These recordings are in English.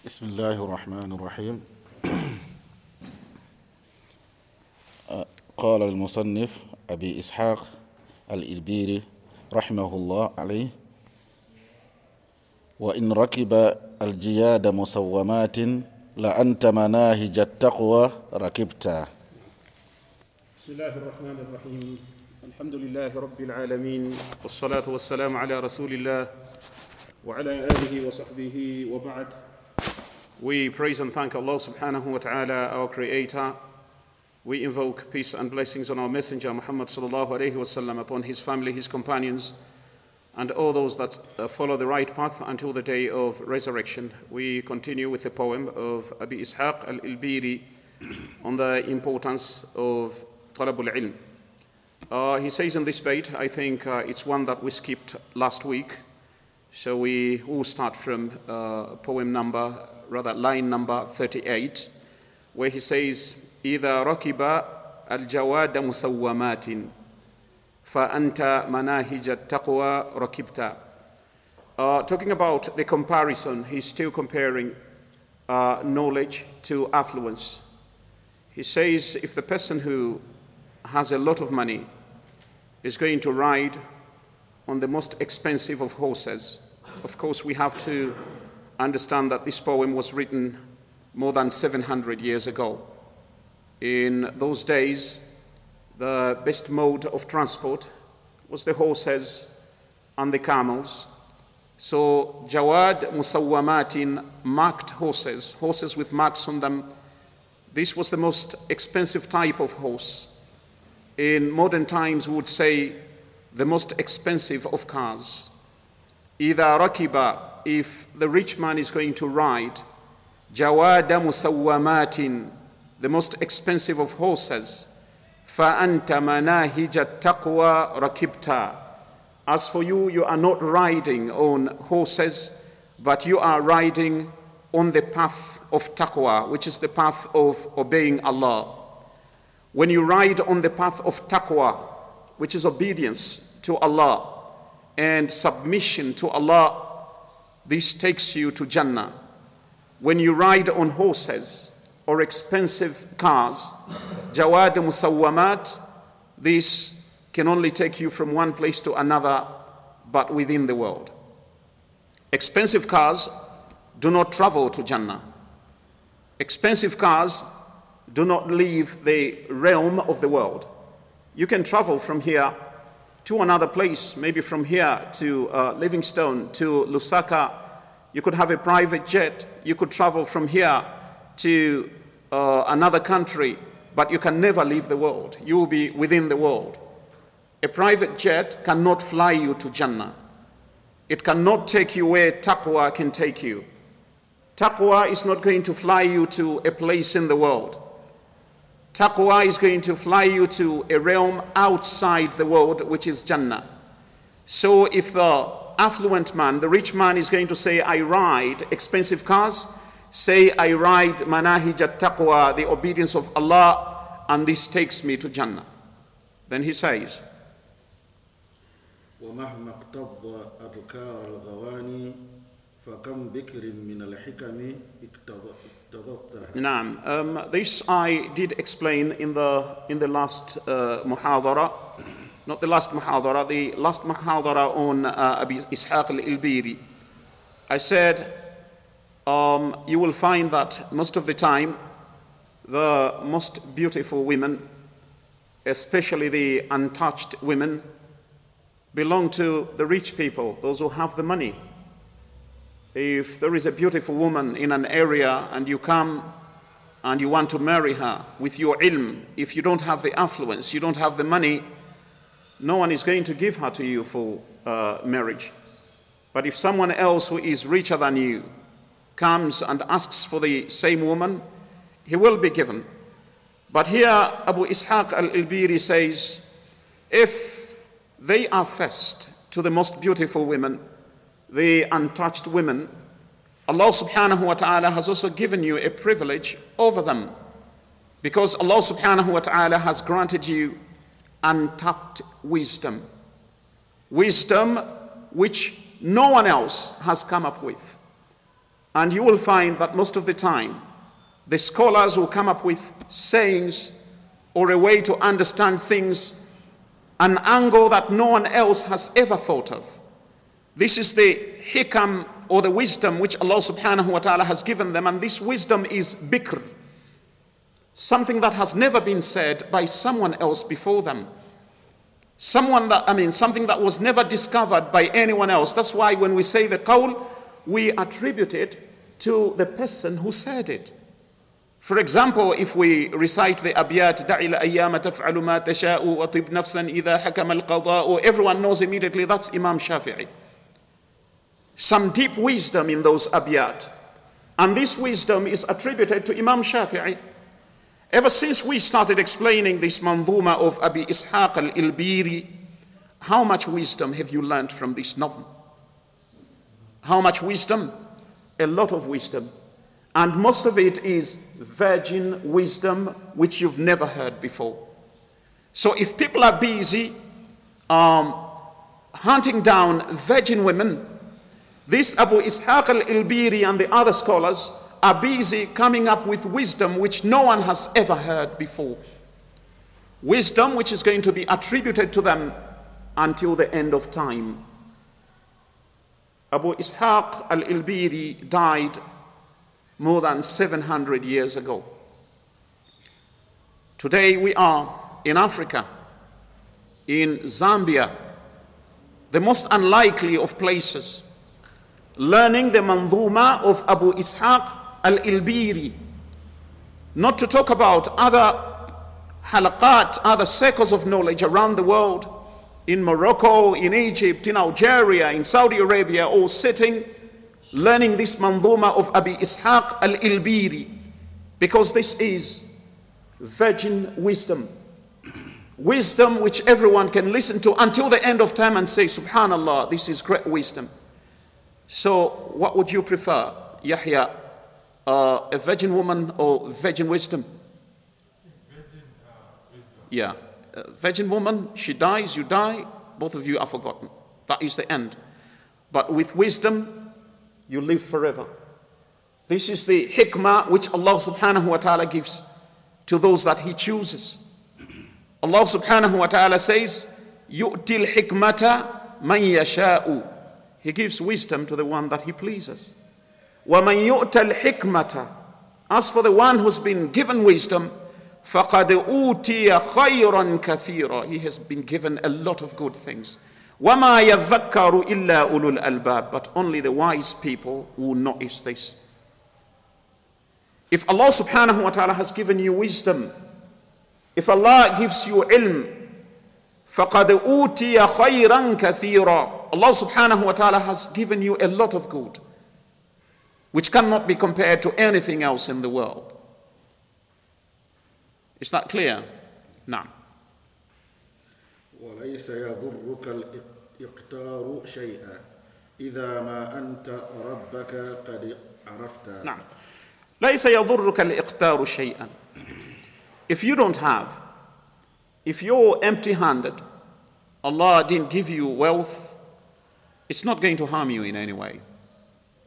بسم الله الرحمن الرحيم. قال المصنف أبي إسحاق الإلبيري رحمه الله عليه وإن ركب الجياد مسومات لأنت مناهج التقوى ركبتا بسم الله الرحمن الرحيم. الحمد لله رب العالمين والصلاة والسلام على رسول الله وعلى آله وصحبه وبعد. We praise and thank Allah subhanahu wa ta'ala, our creator. We invoke peace and blessings on our messenger Muhammad sallallahu alayhi wasallam upon his family, his companions, and all those that uh, follow the right path until the day of resurrection. We continue with the poem of Abi Ishaq al-Ilbiri on the importance of talabul ilm. Uh, he says in this bait, I think uh, it's one that we skipped last week. So we will start from uh, poem number, rather line number 38, where he says, إذا ركب الجواد مسومات فأنت مناهج التقوى ركبت. Uh, talking about the comparison, he's still comparing uh, knowledge to affluence. He says if the person who has a lot of money is going to ride on the most expensive of horses, of course, we have to understand that this poem was written more than 700 years ago. In those days, the best mode of transport was the horses and the camels. So, Jawad Musawwamatin marked horses, horses with marks on them. This was the most expensive type of horse. In modern times, we would say the most expensive of cars. إذا ركب, if the rich man is going to ride, جواد مسومات, the most expensive of horses, فأنت مناهج التقوى ركبتا. As for you, you are not riding on horses, but you are riding on the path of taqwa, which is the path of obeying Allah. When you ride on the path of taqwa, which is obedience to Allah and submission to Allah, this takes you to Jannah. When you ride on horses or expensive cars, Jawad Musawwamat, this can only take you from one place to another, but within the world. Expensive cars do not travel to Jannah. Expensive cars do not leave the realm of the world. You can travel from here to another place, maybe from here to uh, Livingstone, to Lusaka. You could have a private jet. You could travel from here to uh, another country, but you can never leave the world. You will be within the world. A private jet cannot fly you to Jannah. It cannot take you where taqwa can take you. Taqwa is not going to fly you to a place in the world. Taqwa is going to fly you to a realm outside the world, which is Jannah. So if the affluent man, the rich man, is going to say, I ride expensive cars, say, I ride manahij taqwa, the obedience of Allah, and this takes me to Jannah. Then he says, ومهما اقتضى أذكار الغواني فكم بكر من الحكم اقتضبتها Naam. Um, this I did explain in the in the last uh, muhadara, not the last muhadara, the last muhadara on uh, Abi Ishaq al-Ilbiri. I said um, you will find that most of the time the most beautiful women, especially the untouched women, belong to the rich people, those who have the money. If there is a beautiful woman in an area and you come and you want to marry her with your ilm, if you don't have the affluence, you don't have the money, no one is going to give her to you for uh, marriage. But if someone else who is richer than you comes and asks for the same woman, he will be given. But here Abu Ishaq al-Ilbiri says, if they are first to the most beautiful women, the untouched women, Allah subhanahu wa ta'ala has also given you a privilege over them. Because Allah subhanahu wa ta'ala has granted you untapped wisdom. Wisdom which no one else has come up with. And you will find that most of the time, the scholars will come up with sayings or a way to understand things, an angle that no one else has ever thought of. This is the hikam or the wisdom which Allah subhanahu wa ta'ala has given them, and this wisdom is bikr, something that has never been said by someone else before them. Someone that, I mean, something that was never discovered by anyone else. That's why when we say the qawl, we attribute it to the person who said it. For example, if we recite the abiyat, دَعِ الْأَيَّامَ تَفْعَلُ مَا تَشَاءُ وَطِبْ نَفْسًا إِذَا حَكَمَ الْقَضَاءُ Everyone knows immediately that's Imam Shafi'i. Some deep wisdom in those abiyat. And this wisdom is attributed to Imam Shafi'i. Ever since we started explaining this manzuma of Abi Ishaq al-Ilbiri, how much wisdom have you learned from this novel? How much wisdom? A lot of wisdom. And most of it is virgin wisdom which you've never heard before. So if people are busy um, hunting down virgin women, this Abu Ishaq al-Ilbiri and the other scholars are busy coming up with wisdom which no one has ever heard before. Wisdom which is going to be attributed to them until the end of time. Abu Ishaq al Ilbiri died more than 700 years ago. Today we are in Africa, in Zambia, the most unlikely of places, learning the manzuma of Abu Ishaq al Ilbiri. Not to talk about other halaqat, other circles of knowledge around the world, in Morocco, in Egypt, in Algeria, in Saudi Arabia, all sitting learning this manzuma of Abu Ishaq al Ilbiri, because this is virgin wisdom. Wisdom which everyone can listen to until the end of time and say, Subhanallah, this is great wisdom. So, what would you prefer, Yahya? uh, a virgin woman or virgin wisdom? Virgin uh, wisdom. Yeah. A virgin woman, she dies, you die, both of you are forgotten. That is the end. But with wisdom, you live forever. This is the hikmah which Allah subhanahu wa ta'ala gives to those that He chooses. Allah subhanahu wa ta'ala says, يُؤْتِ الْحِكْمَةَ مَنْ يَشَاءُ He gives wisdom to the one that He pleases. وَمَنْ يُؤْتَ الْحِكْمَةَ As for the one who's been given wisdom, فَقَدْ أُوتِيَ خَيْرًا كَثِيرًا He has been given a lot of good things. وَمَا يَذَّكَّرُ إِلَّا أُولُو الْأَلْبَابِ But only the wise people who notice this. If Allah subhanahu wa ta'ala has given you wisdom, if Allah gives you ilm, فَقَدْ أُوتِيَ خَيْرًا كَثِيرًا Allah subhanahu wa ta'ala has given you a lot of good which cannot be compared to anything else in the world. Is that clear? نعم. وليس يضرك الإقتار شيئا إذا ما أنت ربك قد عرفت نعم. ليس يضرك الإقتار شيئا. If you don't have, if you're empty handed, Allah didn't give you wealth, it's not going to harm you in any way.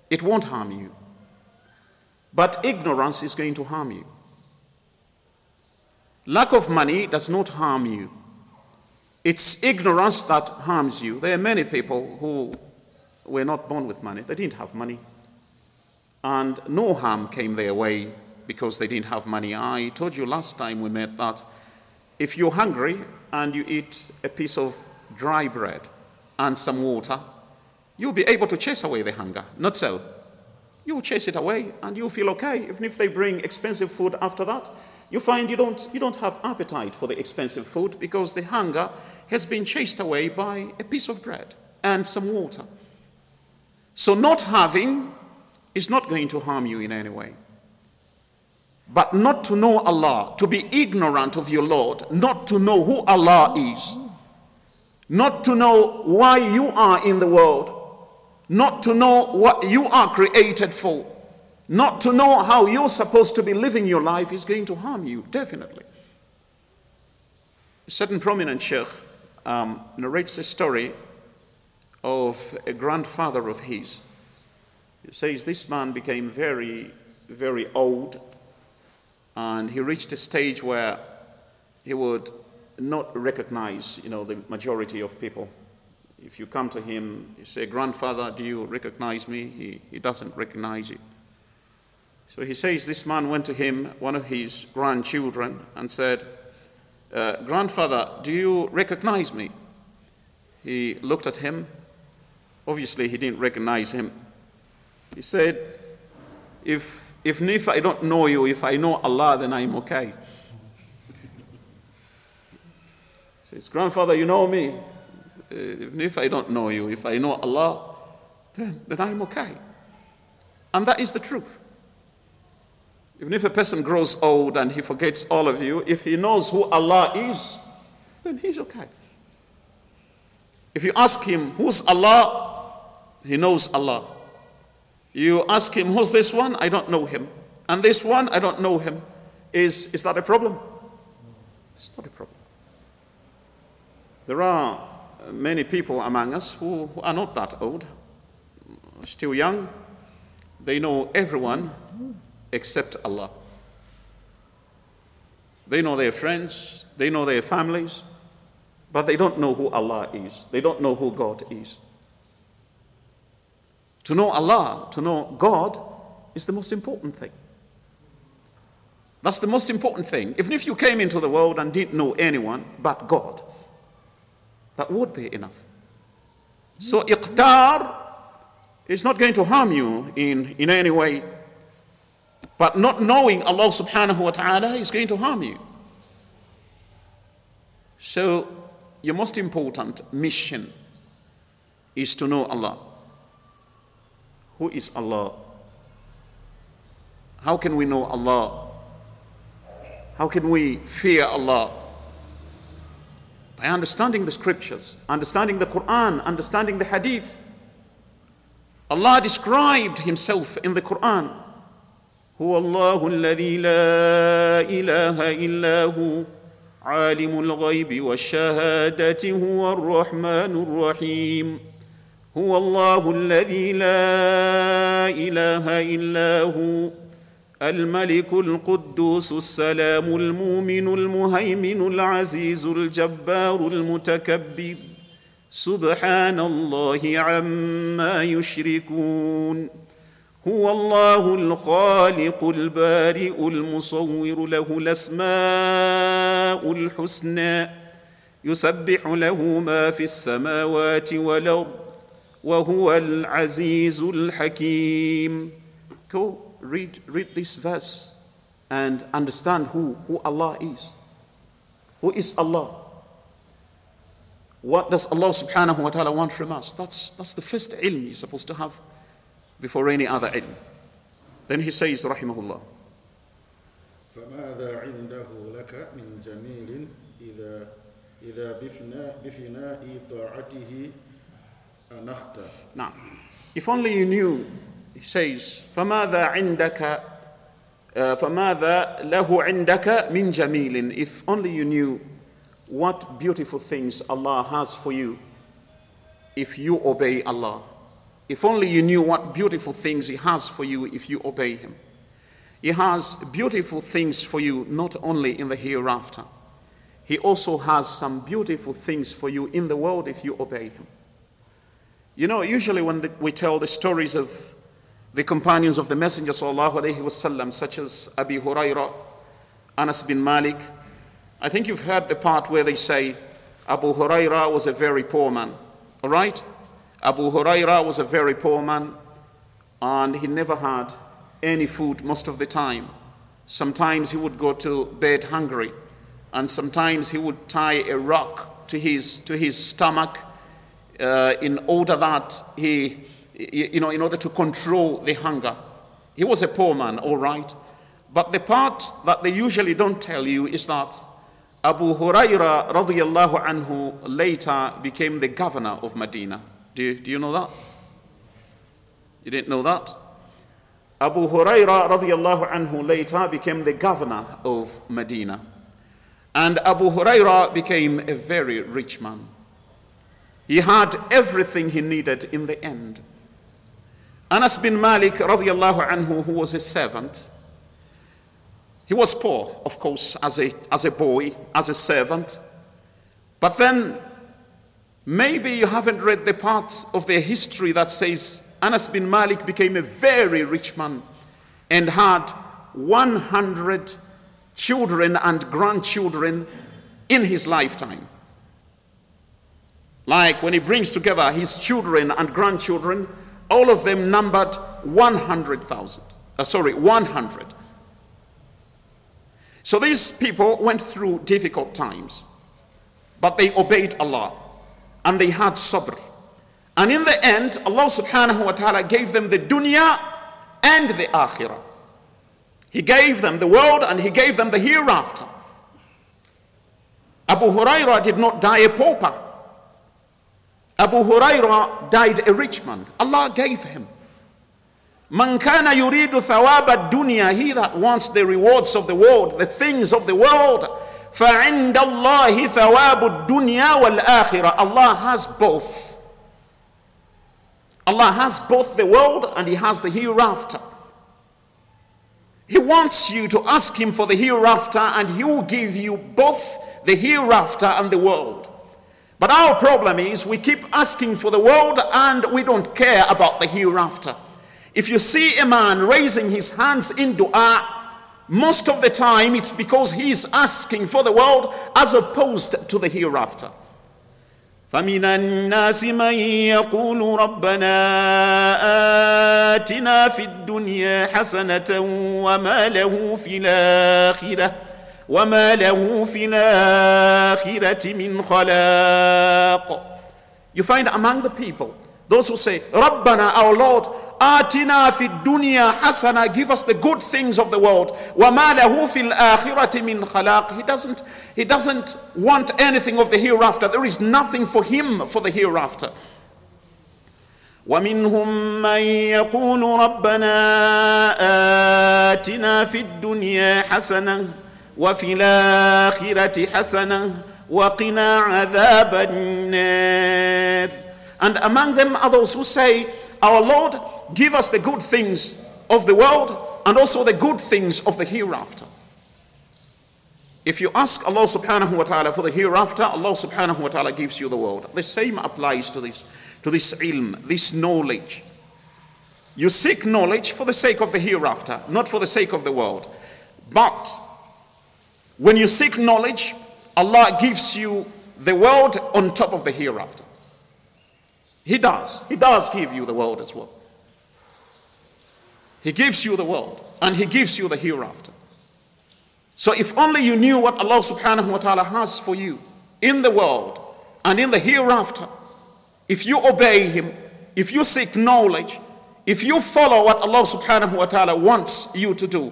It won't harm you. But ignorance is going to harm you. Lack of money does not harm you. It's ignorance that harms you. There are many people who were not born with money, they didn't have money. And no harm came their way because they didn't have money. I told you last time we met that if you're hungry and you eat a piece of dry bread and some water, you'll be able to chase away the hunger. Not so. You'll chase it away and you'll feel okay. Even if they bring expensive food after that, you find you don't, you don't have appetite for the expensive food because the hunger has been chased away by a piece of bread and some water. So, not having is not going to harm you in any way. But not to know Allah, to be ignorant of your Lord, not to know who Allah is, not to know why you are in the world, not to know what you are created for, not to know how you're supposed to be living your life is going to harm you, definitely. A certain prominent sheikh um, narrates a story of a grandfather of his. He says this man became very, very old, and he reached a stage where he would not recognize, you know, the majority of people. If you come to him, you say, Grandfather, do you recognize me? He, he doesn't recognize you. So he says this man went to him, one of his grandchildren, and said, uh, Grandfather, do you recognize me? He looked at him. Obviously, he didn't recognize him. He said, If, if, if I don't know you, if I know Allah, then I'm okay. Says, Grandfather, you know me. Uh, Even if I don't know you, if I know Allah, then, then I'm okay. And that is the truth. Even if a person grows old and he forgets all of you, if he knows who Allah is, then he's okay. If you ask him, who's Allah? He knows Allah. You ask him, who's this one? I don't know him. And this one, I don't know him. Is, is that a problem? It's not a problem. There are many people among us who, are not that old, still young. They know everyone except Allah. They know their friends, they know their families, but they don't know who Allah is. They don't know who God is. To know Allah, to know God, is the most important thing. That's the most important thing. Even if you came into the world and didn't know anyone but God, that would be enough. So, iqtar is not going to harm you in, in any way, but not knowing Allah subhanahu wa ta'ala is going to harm you. So, your most important mission is to know Allah. Who is Allah? How can we know Allah? How can we fear Allah? By understanding the scriptures, understanding the Quran, understanding the Hadith. Allah described Himself in the Quran. هو الله الذي لا إله إلا هو عالم الغيب والشهادة هو الرحمن الرحيم هو الله الذي لا إله إلا هو الملك القدوس السلام المؤمن المهيمن العزيز الجبار المتكبر. سبحان الله عما يشركون. هو الله الخالق البارئ المصور له الأسماء الحسنى يسبح له ما في السماوات والأرض وهو العزيز الحكيم Go read, read this verse and understand who, who Allah is. Who is Allah? What does Allah subhanahu wa ta'ala want from us? That's, that's the first ilm you're supposed to have before any other ilm. Then he says, rahimahullah, فماذا عنده لك من جميل إذا إذا بفناء بفناء طاعته أنخت now, if only you knew, he says, فماذا عندك uh, فماذا له عندك من جميل if only you knew what beautiful things Allah has for you if you obey Allah if only you knew what beautiful things He has for you if you obey Him He has beautiful things for you not only in the hereafter He also has some beautiful things for you in the world if you obey Him you know, usually when the, we tell the stories of the companions of the Messenger wasallam, such as Abi Hurairah, Anas bin Malik, I think you've heard the part where they say Abu Hurairah was a very poor man. All right? Abu Hurairah was a very poor man, and he never had any food most of the time. Sometimes he would go to bed hungry, and sometimes he would tie a rock to his to his stomach uh, in order that he, you know, in order to control the hunger. He was a poor man, all right. But the part that they usually don't tell you is that Abu Huraira radiallahu anhu later became the governor of Medina. Do you, do you know that? You didn't know that? Abu Huraira radiallahu anhu later became the governor of Medina. And Abu Huraira became a very rich man. He had everything he needed in the end. Anas bin Malik radiallahu anhu, who was a servant, he was poor, of course, as a, as a boy, as a servant. But then, maybe you haven't read the part of their history that says Anas bin Malik became a very rich man and had 100 children and grandchildren in his lifetime. Like when he brings together his children and grandchildren, all of them numbered 100,000. Uh, sorry, 100. So these people went through difficult times, but they obeyed Allah and they had sabr. And in the end, Allah subhanahu wa ta'ala gave them the dunya and the akhirah. He gave them the world and He gave them the hereafter. Abu Huraira did not die a pauper. Abu Huraira died a rich man. Allah gave him. Man kana yuridu thawab dunya he that wants the rewards of the world, the things of the world. فعند الله ثواب الدنيا والآخرة. Allah has both. Allah has both the world and He has the hereafter. He wants you to ask Him for the hereafter, and He will give you both the hereafter and the world. But our problem is we keep asking for the world and we don't care about the hereafter. If you see a man raising his hands in dua, most of the time it's because he's asking for the world as opposed to the hereafter. فمن الناس من يقول ربنا آتنا في الدنيا حسنة وما له في الآخرة وما له في الآخرة من خلاق You find among the people those who say, Rabbana, our Lord, atina fi dunya hasana, give us the good things of the world. وَمَا لَهُ فِي الْآخِرَةِ مِنْ خَلَاقٍ He doesn't, he doesn't want anything of the hereafter. There is nothing for him for the hereafter. ومنهم من يقول ربنا آتنا في الدنيا حسنة وفي الآخرة حسنة وقنا عذاب النار And among them are those who say, Our Lord, give us the good things of the world and also the good things of the hereafter. If you ask Allah subhanahu wa ta'ala for the hereafter, Allah subhanahu wa ta'ala gives you the world. The same applies to this, to this ilm, this knowledge. You seek knowledge for the sake of the hereafter, not for the sake of the world. But when you seek knowledge, Allah gives you the world on top of the hereafter. He does. He does give you the world as well. He gives you the world and He gives you the hereafter. So if only you knew what Allah subhanahu wa ta'ala has for you in the world and in the hereafter, if you obey Him, if you seek knowledge, if you follow what Allah subhanahu wa ta'ala wants you to do,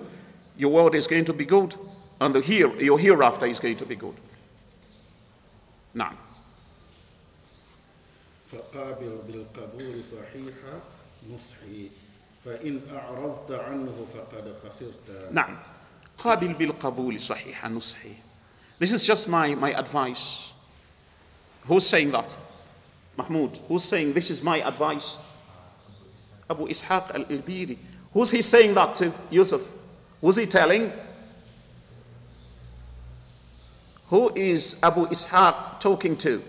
your world is going to be good and the here, your hereafter is going to be good. Now. فقابل بالقبول صحيح نصحي فإن أعرضت عنه فقد خسرت نعم قابل بالقبول صحيح نصحي This is just my, my advice. Who's saying that? Mahmoud. Who's saying this is my advice? Abu Ishaq al-Ilbiri. Who's he saying that to? Yusuf. Who's he telling? Who is Abu Ishaq talking to?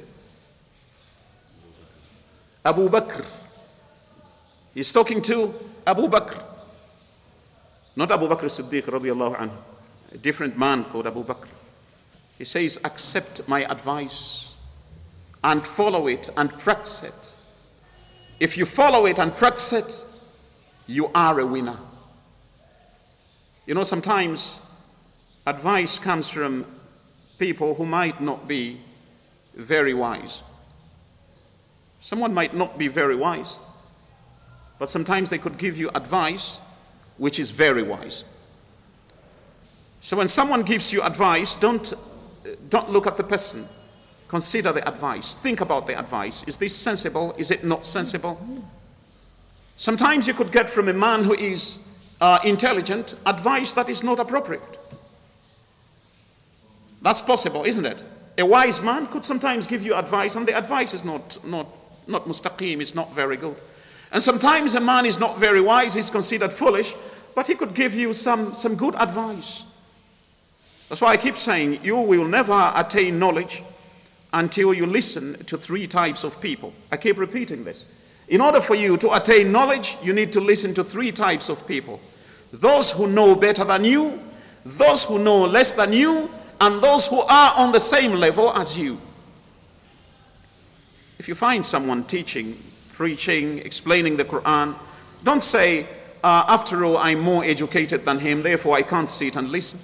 Abu Bakr. He's talking to Abu Bakr. Not Abu Bakr Siddiq radiallahu anhu. A different man called Abu Bakr. He says, accept my advice and follow it and practice it. If you follow it and practice it, you are a winner. You know, sometimes advice comes from people who might not be very wise. Someone might not be very wise, but sometimes they could give you advice which is very wise. So when someone gives you advice, don't, don't look at the person. Consider the advice. Think about the advice. Is this sensible? Is it not sensible? Sometimes you could get from a man who is uh, intelligent advice that is not appropriate. That's possible, isn't it? A wise man could sometimes give you advice, and the advice is not, not, not mustaqim, it's not very good. And sometimes a man is not very wise, he's considered foolish, but he could give you some, some good advice. That's why I keep saying you will never attain knowledge until you listen to three types of people. I keep repeating this. In order for you to attain knowledge, you need to listen to three types of people those who know better than you, those who know less than you, and those who are on the same level as you. If you find someone teaching, preaching, explaining the Quran, don't say, uh, after all, I'm more educated than him, therefore I can't sit and listen.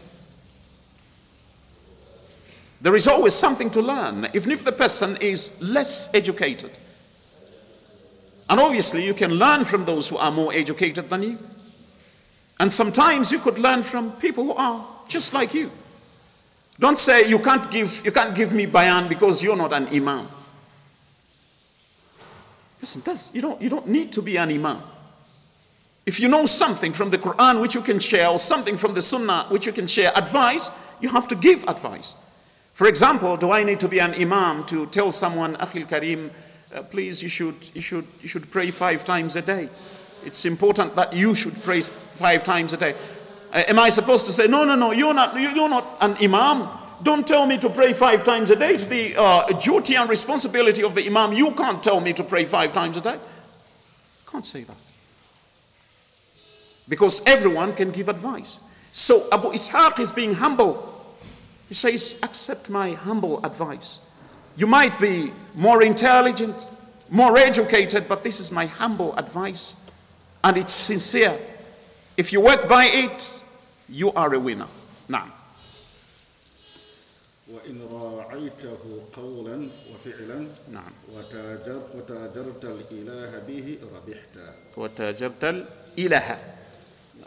There is always something to learn, even if the person is less educated. And obviously, you can learn from those who are more educated than you. And sometimes you could learn from people who are just like you. Don't say you can't give, you can't give me bayan because you're not an imam. Listen, that's, you, don't, you don't need to be an imam. If you know something from the Quran which you can share, or something from the Sunnah which you can share, advice, you have to give advice. For example, do I need to be an imam to tell someone, Akhil Karim, uh, please, you should, you, should, you should pray five times a day? It's important that you should pray five times a day. Uh, am I supposed to say, no, no, no, you're not, you're not an imam? Don't tell me to pray five times a day. It's the uh, duty and responsibility of the imam. You can't tell me to pray five times a day. Can't say that. Because everyone can give advice. So Abu Ishaq is being humble. He says, accept my humble advice. You might be more intelligent, more educated, but this is my humble advice. And it's sincere. If you work by it, you are a winner. Now. وإن راعيته قولا وفعلا نعم وتاجر وتاجرت الإله به ربحت وتاجرت الإله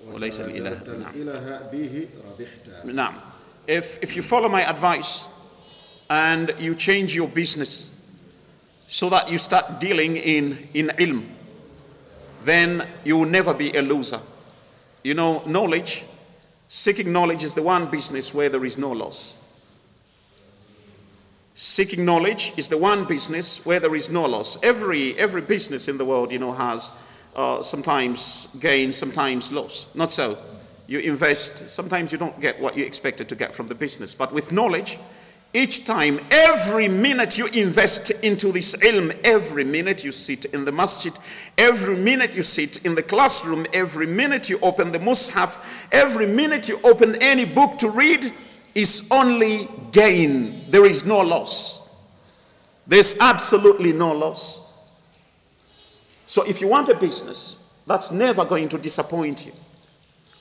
وليس الإله وتاجرت نعم الإله به ربحت Now, if, if you follow my advice and you change your business so that you start dealing in, in ilm, then you will never be a loser. You know, knowledge, seeking knowledge is the one business where there is no loss. Seeking knowledge is the one business where there is no loss. Every, every business in the world, you know, has uh, sometimes gain, sometimes loss. Not so. You invest, sometimes you don't get what you expected to get from the business. But with knowledge, each time, every minute you invest into this ilm, every minute you sit in the masjid, every minute you sit in the classroom, every minute you open the mushaf, every minute you open any book to read is only gain. There is no loss. There's absolutely no loss. So if you want a business that's never going to disappoint you,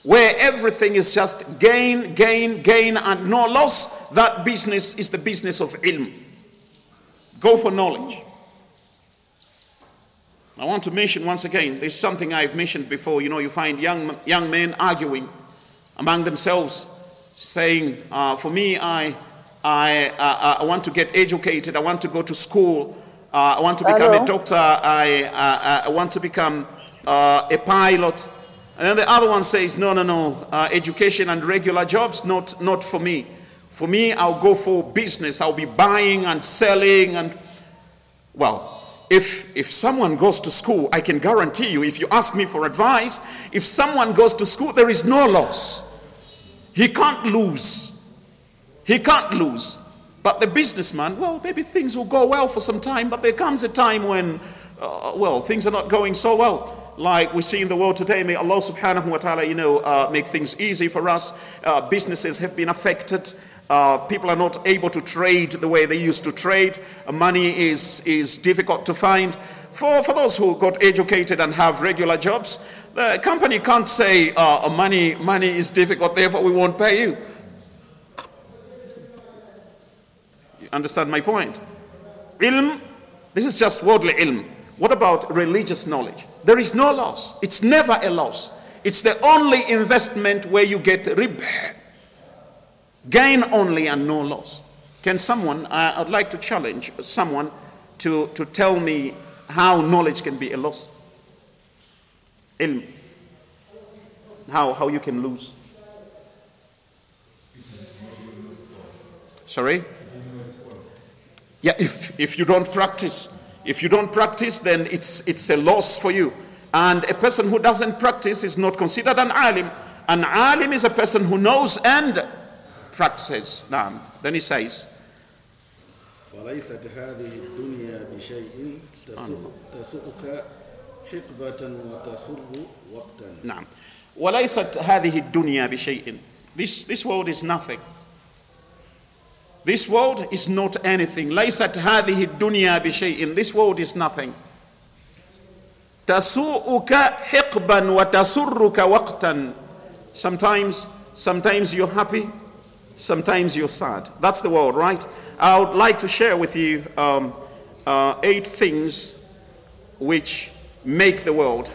where everything is just gain, gain, gain, and no loss, that business is the business of ilm. Go for knowledge. I want to mention once again, there's something I've mentioned before. You know, you find young, young men arguing among themselves, saying, uh, For me, I, I, uh, I want to get educated, I want to go to school, uh, I want to become Hello? a doctor, I, uh, I want to become uh, a pilot. And then the other one says, no, no, no, uh, education and regular jobs, not, not for me. For me, I'll go for business. I'll be buying and selling. And well, if, if someone goes to school, I can guarantee you, if you ask me for advice, if someone goes to school, there is no loss. He can't lose. He can't lose. But the businessman, well, maybe things will go well for some time, but there comes a time when, uh, well, things are not going so well like we see in the world today. May Allah subhanahu wa ta'ala, you know, uh, make things easy for us. Uh, businesses have been affected. Uh, people are not able to trade the way they used to trade. Uh, money is, is difficult to find. For, for those who got educated and have regular jobs, the company can't say uh, money, money is difficult, therefore we won't pay you. You understand my point? Ilm, this is just worldly ilm. What about religious knowledge? There is no loss. It's never a loss. It's the only investment where you get rib, gain only and no loss. Can someone, I'd like to challenge someone to, to tell me how knowledge can be a loss? Ilm. How, how you can lose. Sorry? Yeah, if, if you don't practice. If you don't practice, then it's, it's a loss for you. And a person who doesn't practice is not considered an alim. An alim is a person who knows and practices. Now, then he says, وليست هذه الدنيا بشيء تسوء تسوءك حقبة وتسر وقتا نعم وليست هذه الدنيا بشيء this, this world is nothing this world is not anything ليست هذه الدنيا بشيء this world is nothing تسوءك حقبا وتسرك وقتا sometimes sometimes you're happy sometimes you're sad that's the world right i would like to share with you um, uh, eight things which make the world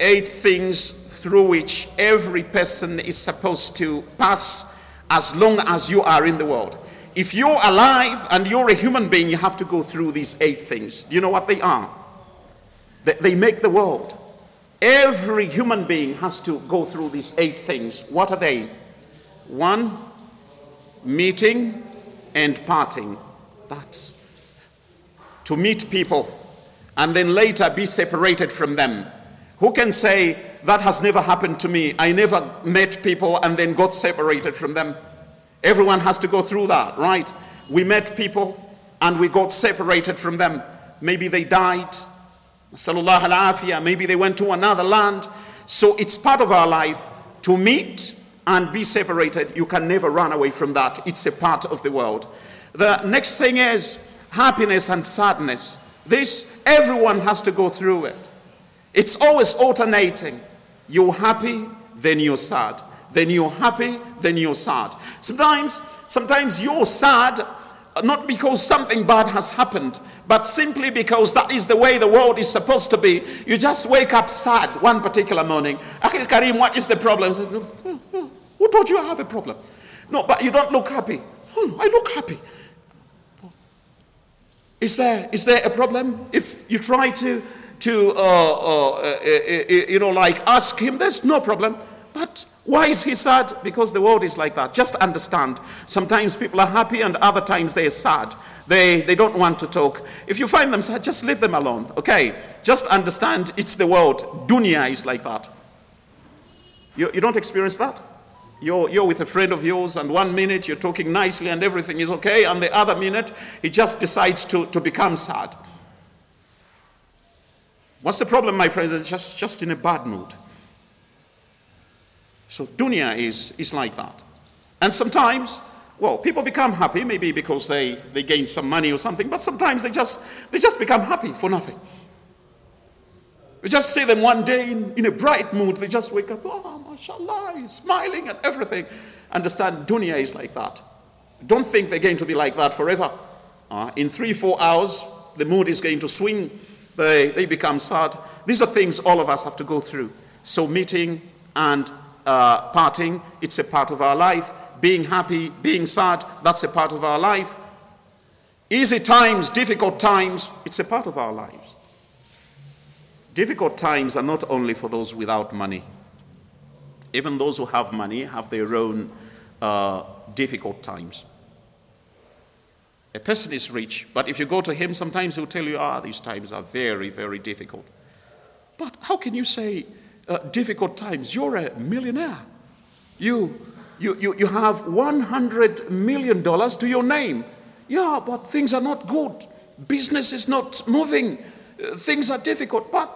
eight things through which every person is supposed to pass as long as you are in the world. If you're alive and you're a human being, you have to go through these eight things. Do you know what they are? They, they make the world. Every human being has to go through these eight things. What are they? One, meeting and parting. That's to meet people and then later be separated from them. Who can say that has never happened to me? I never met people and then got separated from them. Everyone has to go through that, right? We met people and we got separated from them. Maybe they died. Maybe they went to another land. So it's part of our life to meet and be separated. You can never run away from that. It's a part of the world. The next thing is happiness and sadness. This, everyone has to go through it. It's always alternating. You're happy, then you're sad. Then you're happy, then you're sad. Sometimes, sometimes you're sad not because something bad has happened, but simply because that is the way the world is supposed to be. You just wake up sad one particular morning. Akhil Karim, what is the problem? Who told you I have a problem? No, but you don't look happy. "Hmm, I look happy. Is there, is there a problem? If you try to, to uh, uh, uh, uh, you know, like ask him, there's no problem. But why is he sad? Because the world is like that. Just understand. Sometimes people are happy and other times they're sad. They, they don't want to talk. If you find them sad, just leave them alone, okay? Just understand it's the world. Dunya is like that. You, you don't experience that? You're, you're with a friend of yours, and one minute you're talking nicely and everything is okay, and the other minute he just decides to, to become sad. What's the problem, my friends? It's just, just in a bad mood. So dunya is, is like that. And sometimes, well, people become happy, maybe because they, they gain some money or something, but sometimes they just, they just become happy for nothing. We just see them one day in, in a bright mood. They just wake up, oh, mashallah, smiling and everything. Understand, dunya is like that. Don't think they're going to be like that forever. Uh, in three, four hours, the mood is going to swing. They, they become sad. These are things all of us have to go through. So, meeting and uh, parting, it's a part of our life. Being happy, being sad, that's a part of our life. Easy times, difficult times, it's a part of our lives. Difficult times are not only for those without money. Even those who have money have their own uh, difficult times. A person is rich, but if you go to him, sometimes he'll tell you, ah, these times are very, very difficult. But how can you say uh, difficult times? You're a millionaire. You, you, you, you have $100 million to your name. Yeah, but things are not good. Business is not moving. Uh, things are difficult. But,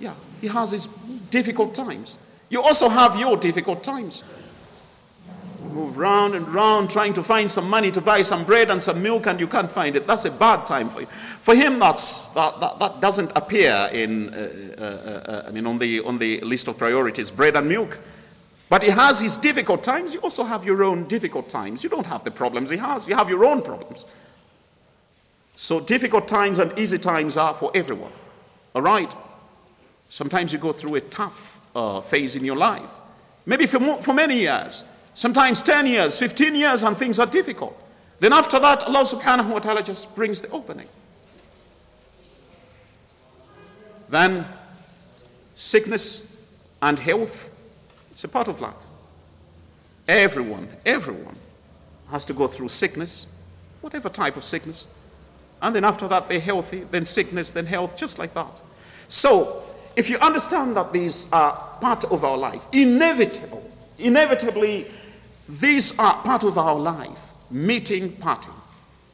yeah, he has his difficult times. You also have your difficult times. Move round and round trying to find some money to buy some bread and some milk and you can't find it. That's a bad time for you. For him, that's, that, that, that doesn't appear in, uh, uh, uh, I mean, on the, on the list of priorities, bread and milk. But he has his difficult times. You also have your own difficult times. You don't have the problems he has. You have your own problems. So difficult times and easy times are for everyone. All right? Sometimes you go through a tough uh, phase in your life. Maybe for, mo- for many years. Sometimes 10 years, 15 years, and things are difficult. Then after that, Allah subhanahu wa ta'ala just brings the opening. Then sickness and health, it's a part of life. Everyone, everyone has to go through sickness, whatever type of sickness. And then after that, they're healthy, then sickness, then health, just like that. So, if you understand that these are part of our life, inevitable, inevitably, these are part of our life, meeting, parting.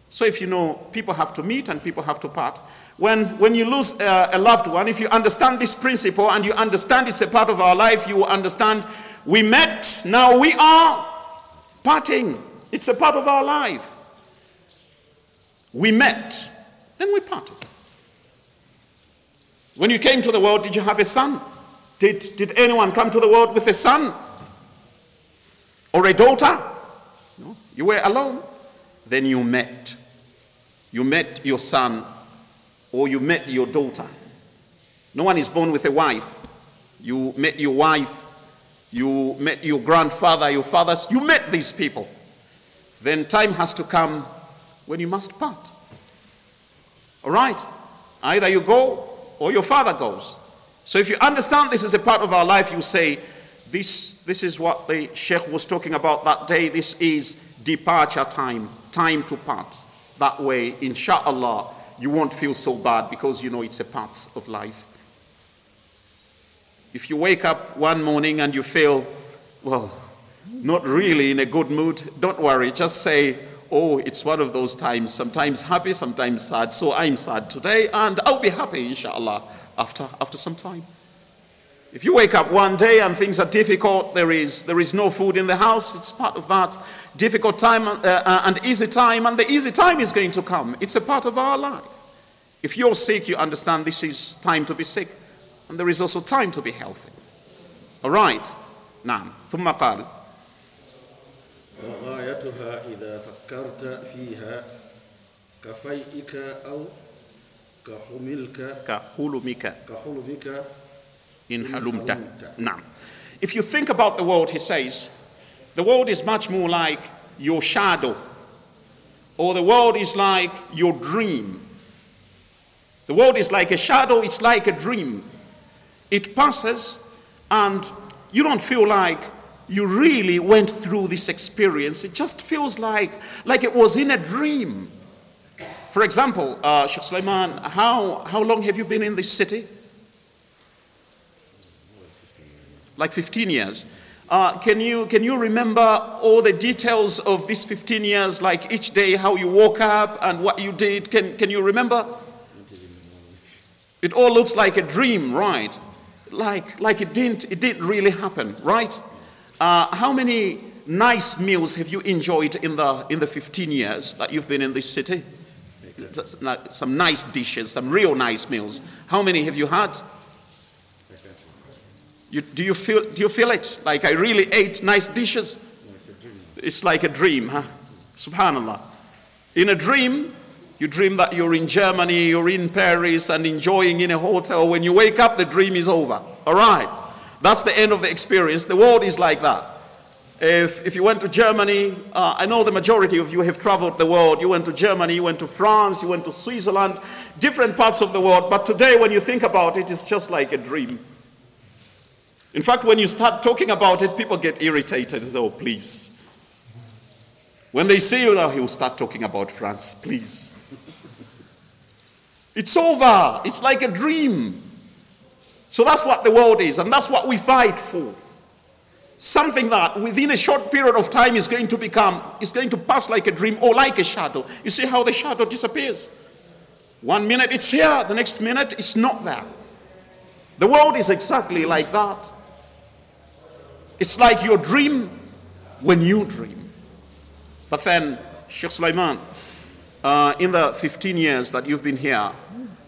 So if you know people have to meet and people have to part, when, when you lose a, a loved one, if you understand this principle and you understand it's a part of our life, you will understand we met, now we are parting. It's a part of our life. We met, then we parted. When you came to the world, did you have a son? Did, did anyone come to the world with a son? Or a daughter? No. You were alone. Then you met. You met your son or you met your daughter. No one is born with a wife. You met your wife. You met your grandfather, your fathers. You met these people. Then time has to come when you must part. All right? Either you go or your father goes. So if you understand this is a part of our life, you say, this, this is what the Sheikh was talking about that day. This is departure time, time to part. That way, inshallah, you won't feel so bad because you know it's a part of life. If you wake up one morning and you feel, well, not really in a good mood, don't worry. Just say, oh, it's one of those times, sometimes happy, sometimes sad. So I'm sad today and I'll be happy, inshallah, after, after some time. If you wake up one day and things are difficult, there is, there is no food in the house, it's part of that difficult time uh, uh, and easy time, and the easy time is going to come. It's a part of our life. If you're sick, you understand this is time to be sick, and there is also time to be healthy. All right. نعم ثم قال وغايتها إذا فكرت فيها كفيئك أو كحملك كحلمك كحلمك in halumta. Now, if you think about the world, he says, the world is much more like your shadow, or the world is like your dream. The world is like a shadow, it's like a dream. It passes, and you don't feel like you really went through this experience. It just feels like, like it was in a dream. For example, uh, Sheikh Sulaiman, how, how long have you been in this city? Like 15 years. Uh, can, you, can you remember all the details of these 15 years, like each day, how you woke up and what you did? Can, can you remember? It all looks like a dream, right? Like, like it, didn't, it didn't really happen, right? Uh, how many nice meals have you enjoyed in the, in the 15 years that you've been in this city? Some nice dishes, some real nice meals. How many have you had? You, do, you feel, do you feel it? Like I really ate nice dishes? It's like a dream, huh? Subhanallah. In a dream, you dream that you're in Germany, you're in Paris, and enjoying in a hotel. When you wake up, the dream is over. All right. That's the end of the experience. The world is like that. If, if you went to Germany, uh, I know the majority of you have traveled the world. You went to Germany, you went to France, you went to Switzerland, different parts of the world. But today, when you think about it, it's just like a dream. In fact, when you start talking about it, people get irritated. Oh, please. When they see you now, he'll start talking about France, please. It's over. It's like a dream. So that's what the world is, and that's what we fight for. Something that within a short period of time is going to become, is going to pass like a dream or like a shadow. You see how the shadow disappears? One minute it's here, the next minute it's not there. The world is exactly like that. It's like your dream when you dream. But then, Sheikh Sulaiman, uh, in the 15 years that you've been here,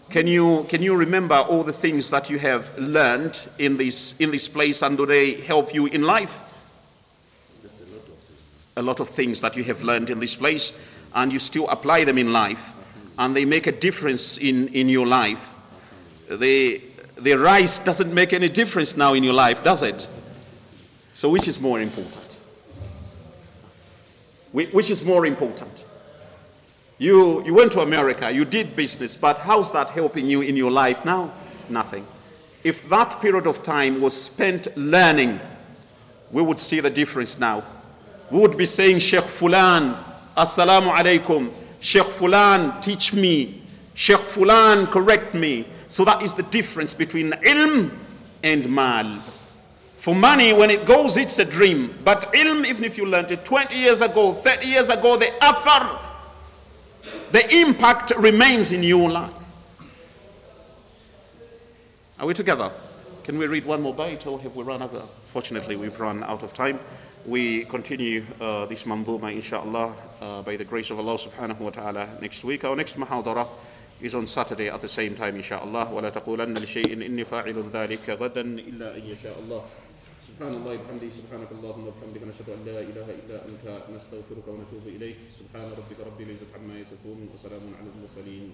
can you, can you remember all the things that you have learned in this, in this place and do they help you in life? A lot of things that you have learned in this place and you still apply them in life and they make a difference in, in your life. The, the rice doesn't make any difference now in your life, does it? So, which is more important? Which is more important? You, you went to America, you did business, but how's that helping you in your life now? Nothing. If that period of time was spent learning, we would see the difference now. We would be saying, Sheikh Fulan, Assalamu alaikum. Sheikh Fulan, teach me. Sheikh Fulan, correct me. So that is the difference between ilm and mal. For money, when it goes, it's a dream. But ilm, even if you learned it 20 years ago, 30 years ago, the athar, the impact remains in your life. Are we together? Can we read one more bite or have we run out? of- Fortunately, we've run out of time. We continue uh, this manduma, inshallah, uh, by the grace of Allah subhanahu wa ta'ala next week. Our next muhadara is on Saturday at the same time, inshallah. ولا تقولن لشيء إني فاعل ذلك غدا إلا أن يشاء الله. سبحان الله وبحمده سبحانك اللهم وبحمدك نشهد أن لا إله إلا أنت نستغفرك ونتوب إليك سبحان ربك رب العزة عما يصفون وسلام على المرسلين